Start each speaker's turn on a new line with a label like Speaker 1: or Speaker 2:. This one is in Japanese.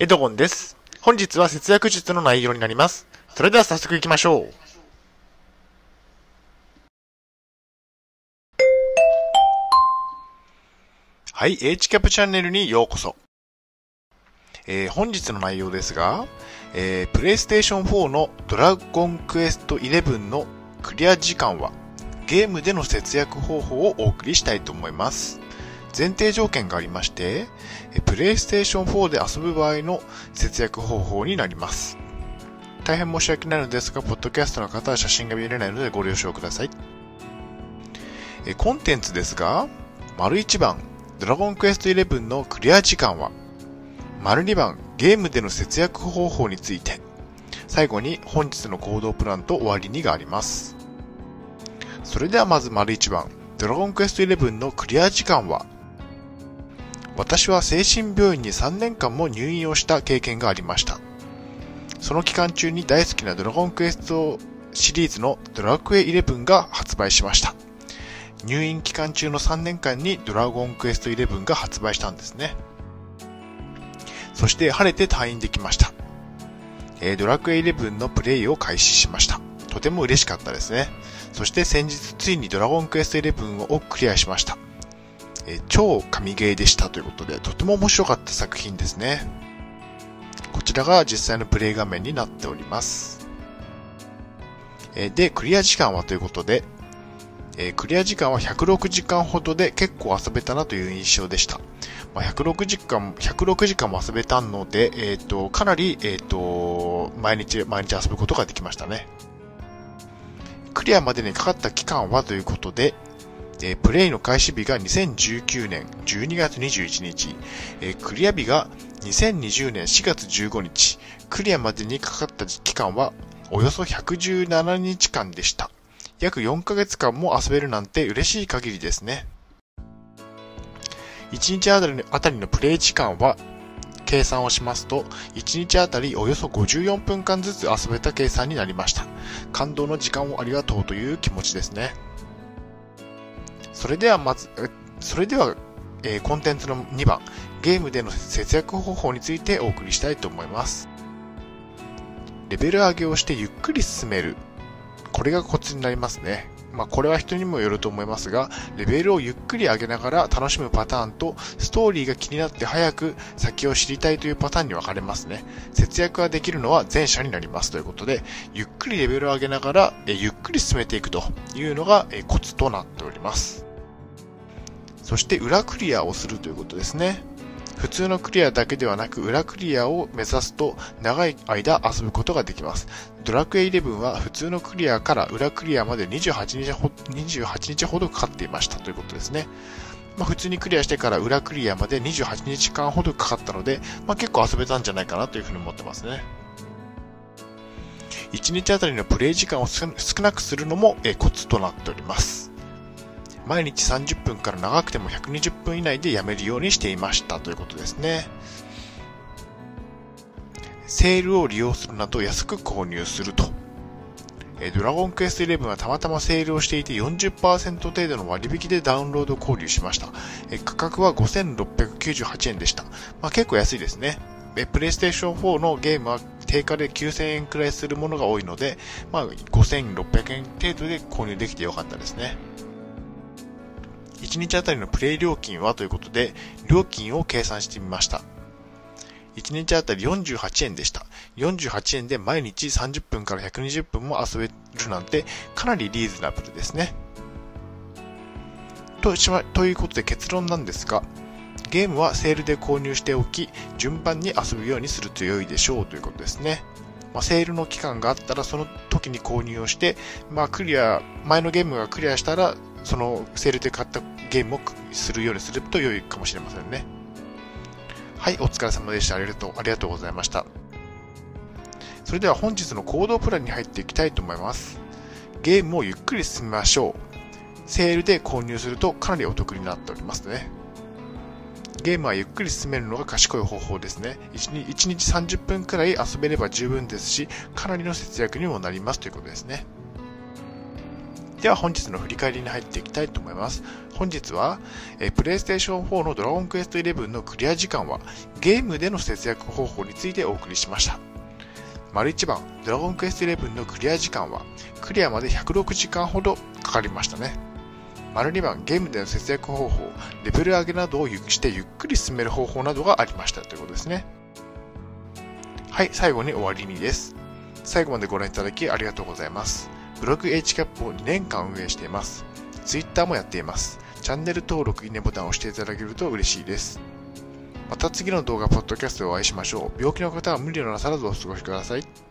Speaker 1: エドゴンです。本日は節約術の内容になります。それでは早速行きましょう。はい、H キャップチャンネルにようこそ。えー本日の内容ですが、えー、プレイステーション4のドラゴンクエスト11のクリア時間は、ゲームでの節約方法をお送りしたいと思います。前提条件がありまして、プレイステーション4で遊ぶ場合の節約方法になります。大変申し訳ないのですが、ポッドキャストの方は写真が見れないのでご了承ください。えコンテンツですが、丸1番、ドラゴンクエスト11のクリア時間は、丸2番、ゲームでの節約方法について、最後に本日の行動プランと終わりにがあります。それではまず丸1番、ドラゴンクエスト11のクリア時間は、私は精神病院に3年間も入院をした経験がありました。その期間中に大好きなドラゴンクエストシリーズのドラクエ11が発売しました。入院期間中の3年間にドラゴンクエスト11が発売したんですね。そして晴れて退院できました。ドラクエ11のプレイを開始しました。とても嬉しかったですね。そして先日ついにドラゴンクエスト11をクリアしました。え超神ゲーでしたということで、とても面白かった作品ですね。こちらが実際のプレイ画面になっております。えで、クリア時間はということで、えクリア時間は106時間ほどで結構遊べたなという印象でした。まあ、106時間、106時間も遊べたので、えっ、と、かなり、えっ、と、毎日、毎日遊ぶことができましたね。クリアまでにかかった期間はということで、えープレイの開始日が2019年12月21日、えークリア日が2020年4月15日、クリアまでにかかった期間はおよそ117日間でした。約4ヶ月間も遊べるなんて嬉しい限りですね。1日あたりあたりのプレイ時間は、計算をしますと、1日あたりおよそ54分間ずつ遊べた計算になりました。感動の時間をありがとうという気持ちですね。それではまず、それでは、えーコンテンツの2番、ゲームでの節約方法についてお送りしたいと思います。レベル上げをしてゆっくり進める。これがコツになりますね。まあこれは人にもよると思いますが、レベルをゆっくり上げながら楽しむパターンと、ストーリーが気になって早く先を知りたいというパターンに分かれますね。節約ができるのは前者になりますということで、ゆっくりレベルを上げながら、えゆっくり進めていくというのがえコツとなっております。そして裏クリアをするということですね。普通のクリアだけではなく裏クリアを目指すと長い間遊ぶことができます。ドラクエ11は普通のクリアから裏クリアまで28日ほ ,28 日ほどかかっていましたということですね。まあ、普通にクリアしてから裏クリアまで28日間ほどかかったので、まあ、結構遊べたんじゃないかなというふうに思ってますね。1日あたりのプレイ時間を少なくするのもコツとなっております。毎日30分から長くても120分以内でやめるようにしていましたということですね。セールを利用するなど安く購入すると。ドラゴンクエスト11はたまたまセールをしていて40%程度の割引でダウンロード購入しました。価格は5698円でした。まあ、結構安いですね。プレイステーション4のゲームは定価で9000円くらいするものが多いので、まあ、5600円程度で購入できてよかったですね。1日あたりのプレイ料金はということで、料金を計算してみました。1日あたり48円でした。48円で毎日30分から120分も遊べるなんてかなりリーズナブルですね。としま、ということで結論なんですが、ゲームはセールで購入しておき、順番に遊ぶようにすると良いでしょうということですね。まあ、セールの期間があったらその時に購入をして、まあ、クリア、前のゲームがクリアしたら、そのセールで買ったゲームをするようにすると良いかもしれませんね。はい、お疲れ様でした。ありがとう、ありがとうございました。それでは本日の行動プランに入っていきたいと思います。ゲームをゆっくり進めましょう。セールで購入するとかなりお得になっておりますね。ゲームはゆっくり進めるのが賢い方法ですね。1日 ,1 日30分くらい遊べれば十分ですし、かなりの節約にもなりますということですね。では本日の振り返りに入っていきたいと思います。本日は、えー、PlayStation 4のドラゴンクエスト11のクリア時間はゲームでの節約方法についてお送りしました。丸1番、ドラゴンクエスト11のクリア時間はクリアまで106時間ほどかかりましたね。丸2番、ゲームでの節約方法、レベル上げなどをしてゆっくり進める方法などがありましたということですね。はい、最後に終わりにです。最後までご覧いただきありがとうございます。ブログ HCAP を2年間運営しています。Twitter もやっています。チャンネル登録、いいねボタンを押していただけると嬉しいです。また次の動画、ポッドキャストでお会いしましょう。病気の方は無理のなさらずお過ごしください。